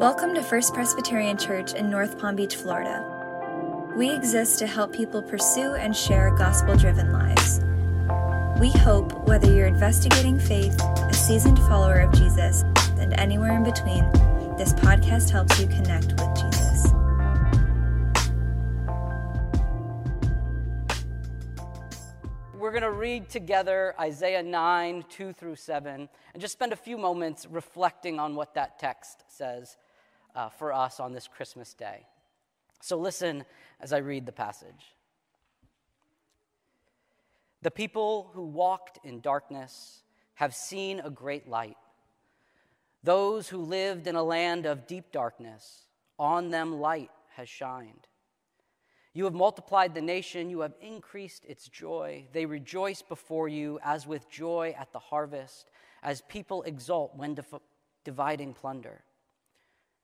Welcome to First Presbyterian Church in North Palm Beach, Florida. We exist to help people pursue and share gospel driven lives. We hope whether you're investigating faith, a seasoned follower of Jesus, and anywhere in between, this podcast helps you connect with Jesus. We're going to read together Isaiah 9, 2 through 7, and just spend a few moments reflecting on what that text says uh, for us on this Christmas day. So listen as I read the passage. The people who walked in darkness have seen a great light. Those who lived in a land of deep darkness, on them light has shined. You have multiplied the nation, you have increased its joy. They rejoice before you as with joy at the harvest, as people exult when dividing plunder.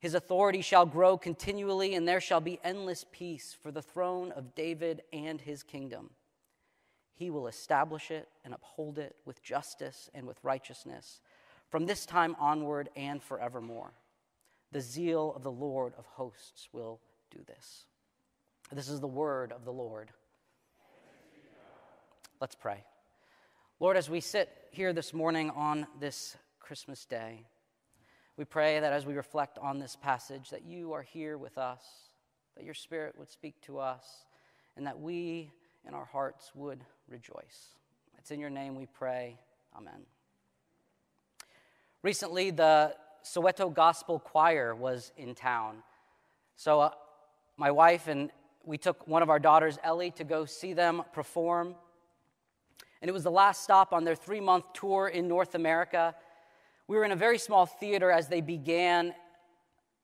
His authority shall grow continually, and there shall be endless peace for the throne of David and his kingdom. He will establish it and uphold it with justice and with righteousness from this time onward and forevermore. The zeal of the Lord of hosts will do this. This is the word of the Lord. Let's pray. Lord, as we sit here this morning on this Christmas day, we pray that as we reflect on this passage, that you are here with us, that your Spirit would speak to us, and that we in our hearts would rejoice. It's in your name we pray. Amen. Recently, the Soweto Gospel Choir was in town. So, uh, my wife and we took one of our daughters, Ellie, to go see them perform. And it was the last stop on their three month tour in North America. We were in a very small theater as they began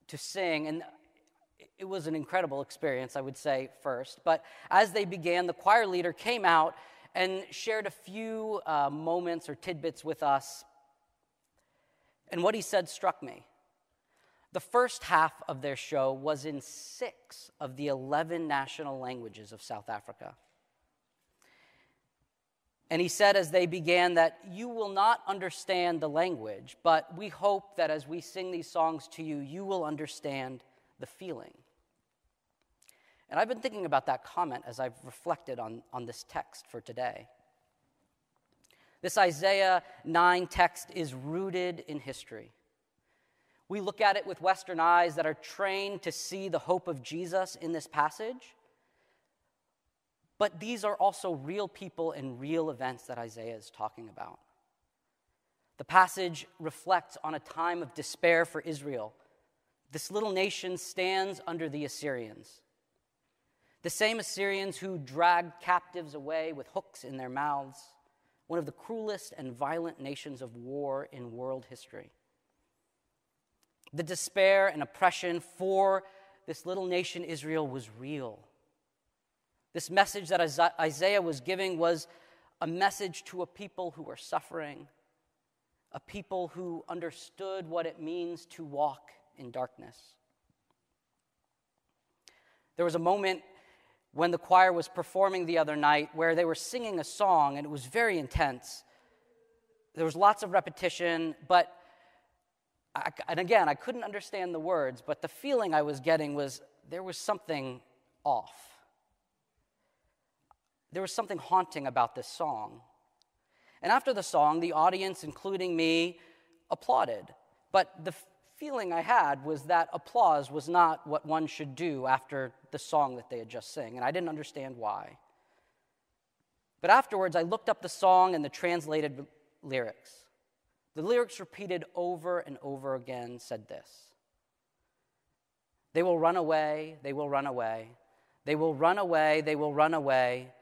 to sing, and it was an incredible experience, I would say, first. But as they began, the choir leader came out and shared a few uh, moments or tidbits with us and what he said struck me. The first half of their show was in six of the 11 national languages of South Africa. And he said as they began that you will not understand the language, but we hope that as we sing these songs to you, you will understand the feeling. And I've been thinking about that comment as I've reflected on, on this text for today. This Isaiah 9 text is rooted in history. We look at it with Western eyes that are trained to see the hope of Jesus in this passage. But these are also real people and real events that Isaiah is talking about. The passage reflects on a time of despair for Israel. This little nation stands under the Assyrians. The same Assyrians who dragged captives away with hooks in their mouths one of the cruelest and violent nations of war in world history. The despair and oppression for this little nation, Israel, was real. This message that Isaiah was giving was a message to a people who were suffering, a people who understood what it means to walk in darkness. There was a moment when the choir was performing the other night where they were singing a song and it was very intense. There was lots of repetition, but, I, and again, I couldn't understand the words, but the feeling I was getting was there was something off. There was something haunting about this song. And after the song, the audience, including me, applauded. But the feeling I had was that applause was not what one should do after the song that they had just sang, and I didn't understand why. But afterwards, I looked up the song and the translated lyrics. The lyrics repeated over and over again said this They will run away, they will run away, they will run away, they will run away.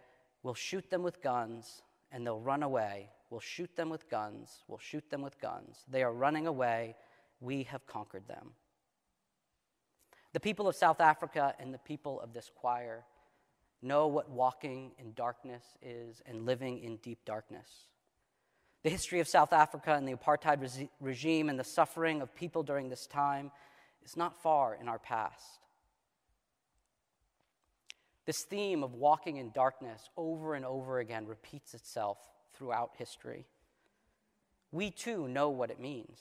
We'll shoot them with guns, and they'll run away. We'll shoot them with guns, we'll shoot them with guns. They are running away we have conquered them. The people of South Africa and the people of this choir know what walking in darkness is and living in deep darkness. The history of South Africa and the apartheid re- regime and the suffering of people during this time is not far in our past. This theme of walking in darkness over and over again repeats itself throughout history. We too know what it means.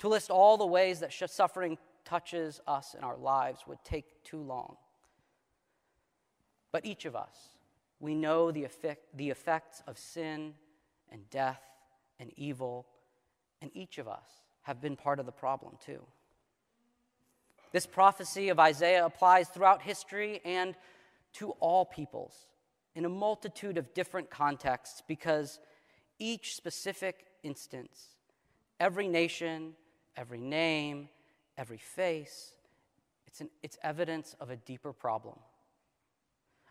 To list all the ways that suffering touches us in our lives would take too long. But each of us, we know the, effect, the effects of sin and death and evil, and each of us have been part of the problem too. This prophecy of Isaiah applies throughout history and to all peoples in a multitude of different contexts because each specific instance, every nation, every name, every face, it's, an, it's evidence of a deeper problem.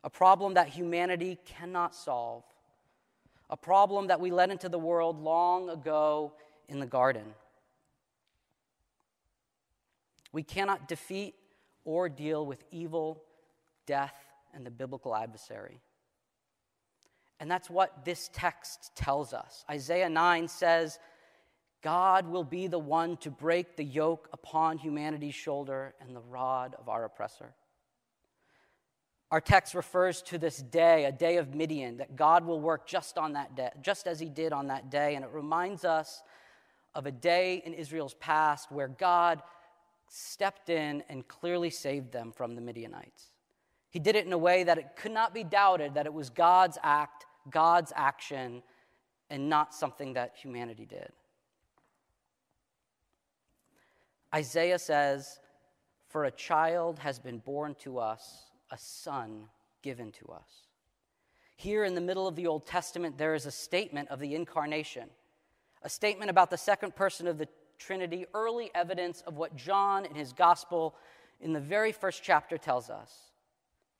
A problem that humanity cannot solve. A problem that we let into the world long ago in the garden. We cannot defeat or deal with evil, death, and the biblical adversary. And that's what this text tells us. Isaiah 9 says, God will be the one to break the yoke upon humanity's shoulder and the rod of our oppressor. Our text refers to this day, a day of Midian, that God will work just on that day, just as he did on that day. And it reminds us of a day in Israel's past where God stepped in and clearly saved them from the Midianites. He did it in a way that it could not be doubted that it was God's act, God's action, and not something that humanity did. Isaiah says, For a child has been born to us, a son given to us. Here in the middle of the Old Testament, there is a statement of the incarnation, a statement about the second person of the Trinity, early evidence of what John in his gospel in the very first chapter tells us.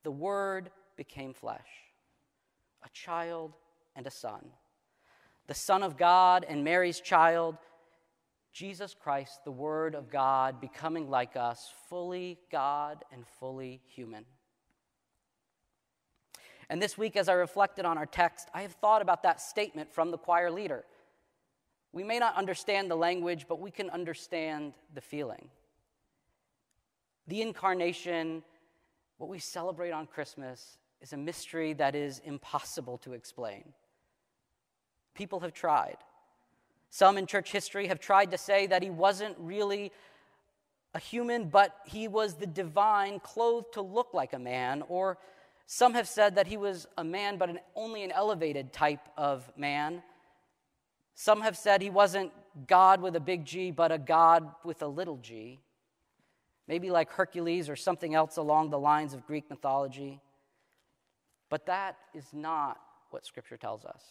The Word became flesh, a child and a son. The Son of God and Mary's child Jesus Christ, the Word of God, becoming like us, fully God and fully human. And this week, as I reflected on our text, I have thought about that statement from the choir leader. We may not understand the language, but we can understand the feeling. The incarnation, what we celebrate on Christmas, is a mystery that is impossible to explain. People have tried. Some in church history have tried to say that he wasn't really a human, but he was the divine clothed to look like a man. Or some have said that he was a man, but an, only an elevated type of man. Some have said he wasn't God with a big G, but a God with a little g. Maybe like Hercules or something else along the lines of Greek mythology. But that is not what Scripture tells us.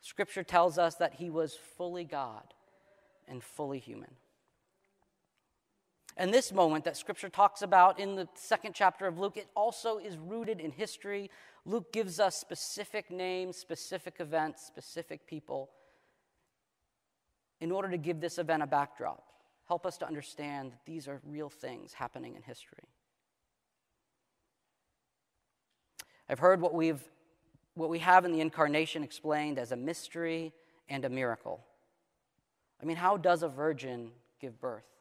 Scripture tells us that he was fully God and fully human. And this moment that Scripture talks about in the second chapter of Luke, it also is rooted in history. Luke gives us specific names, specific events, specific people in order to give this event a backdrop. Help us to understand that these are real things happening in history. I've heard what we've what we have in the incarnation explained as a mystery and a miracle. I mean, how does a virgin give birth?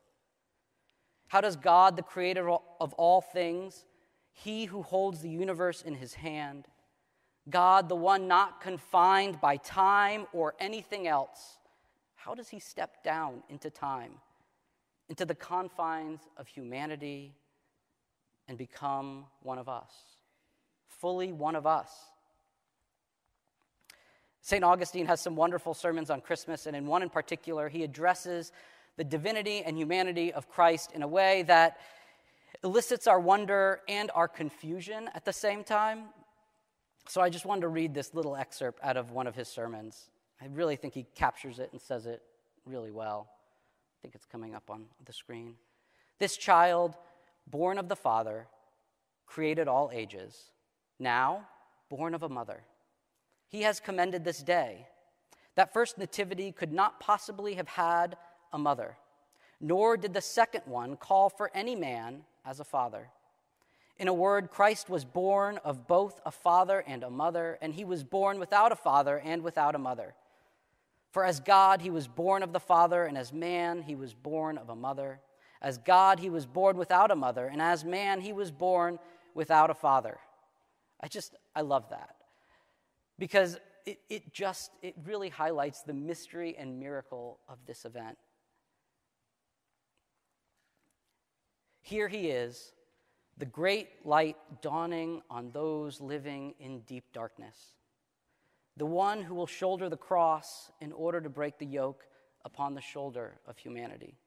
How does God, the creator of all things, he who holds the universe in his hand, God, the one not confined by time or anything else, how does he step down into time, into the confines of humanity, and become one of us? Fully one of us. St. Augustine has some wonderful sermons on Christmas, and in one in particular, he addresses the divinity and humanity of Christ in a way that elicits our wonder and our confusion at the same time. So I just wanted to read this little excerpt out of one of his sermons. I really think he captures it and says it really well. I think it's coming up on the screen. This child, born of the Father, created all ages, now born of a mother he has commended this day. That first nativity could not possibly have had a mother. nor did the second one call for any man as a father. In a word, Christ was born of both a father and a mother, and he was born without a father and without a mother. For as God, he was born of the Father, and as man, he was born of a mother. As God, he was born without a mother, and as man, he was born without a father. I just, I love that. Because it, it just, it really highlights the mystery and miracle of this event. Here he is, the great light dawning on those living in deep darkness, the one who will shoulder the cross in order to break the yoke upon the shoulder of humanity,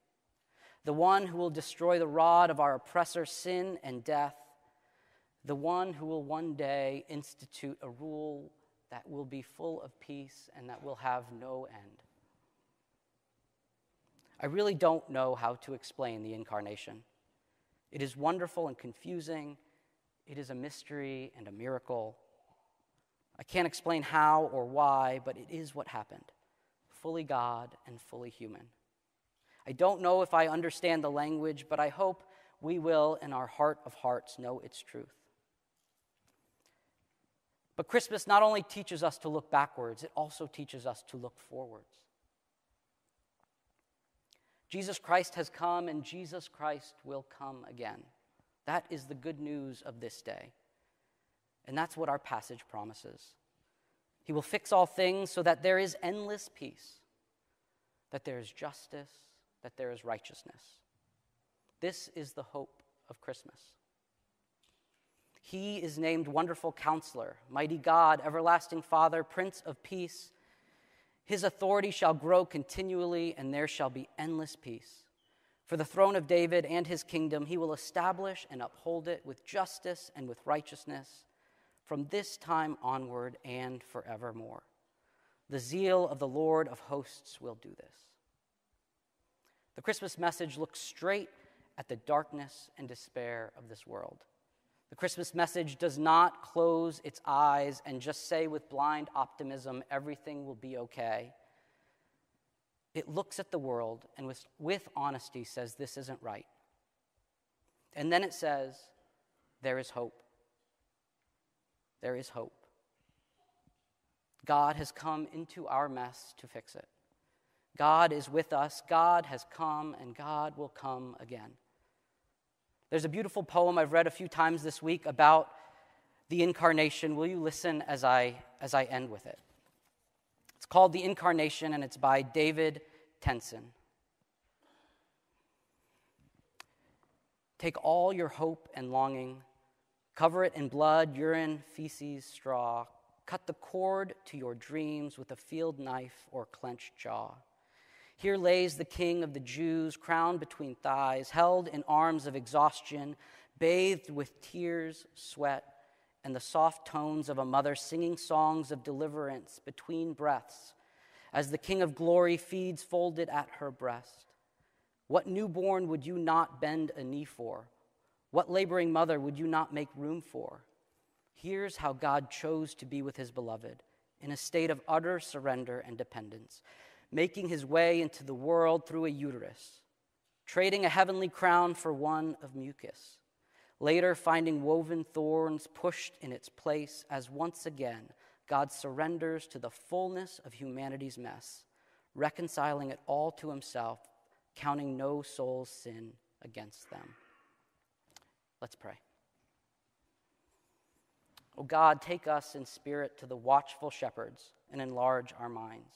the one who will destroy the rod of our oppressor, sin and death, the one who will one day institute a rule that will be full of peace and that will have no end. I really don't know how to explain the incarnation. It is wonderful and confusing. It is a mystery and a miracle. I can't explain how or why, but it is what happened fully God and fully human. I don't know if I understand the language, but I hope we will, in our heart of hearts, know its truth. But Christmas not only teaches us to look backwards, it also teaches us to look forwards. Jesus Christ has come and Jesus Christ will come again. That is the good news of this day. And that's what our passage promises. He will fix all things so that there is endless peace, that there is justice, that there is righteousness. This is the hope of Christmas. He is named Wonderful Counselor, Mighty God, Everlasting Father, Prince of Peace. His authority shall grow continually, and there shall be endless peace. For the throne of David and his kingdom, he will establish and uphold it with justice and with righteousness from this time onward and forevermore. The zeal of the Lord of hosts will do this. The Christmas message looks straight at the darkness and despair of this world. The Christmas message does not close its eyes and just say with blind optimism, everything will be okay. It looks at the world and with, with honesty says, this isn't right. And then it says, there is hope. There is hope. God has come into our mess to fix it. God is with us. God has come, and God will come again. There's a beautiful poem I've read a few times this week about the incarnation. Will you listen as I, as I end with it? It's called The Incarnation, and it's by David Tennyson. Take all your hope and longing, cover it in blood, urine, feces, straw. Cut the cord to your dreams with a field knife or clenched jaw. Here lays the king of the Jews, crowned between thighs, held in arms of exhaustion, bathed with tears, sweat, and the soft tones of a mother singing songs of deliverance between breaths, as the king of glory feeds folded at her breast. What newborn would you not bend a knee for? What laboring mother would you not make room for? Here's how God chose to be with his beloved in a state of utter surrender and dependence making his way into the world through a uterus, trading a heavenly crown for one of mucus, later finding woven thorns pushed in its place as once again God surrenders to the fullness of humanity's mess, reconciling it all to himself, counting no soul's sin against them. Let's pray. O oh God, take us in spirit to the watchful shepherds and enlarge our minds.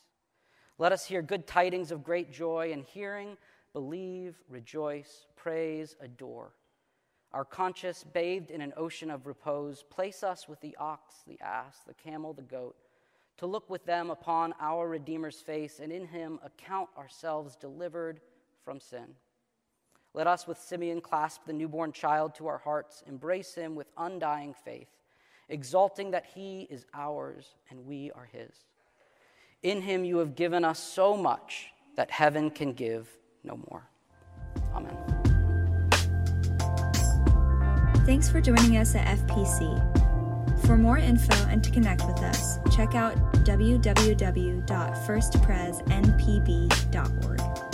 Let us hear good tidings of great joy, and hearing, believe, rejoice, praise, adore. Our conscience, bathed in an ocean of repose, place us with the ox, the ass, the camel, the goat, to look with them upon our Redeemer's face, and in him account ourselves delivered from sin. Let us, with Simeon, clasp the newborn child to our hearts, embrace him with undying faith, exulting that he is ours and we are his. In him you have given us so much that heaven can give no more. Amen. Thanks for joining us at FPC. For more info and to connect with us, check out www.firstpresnpb.org.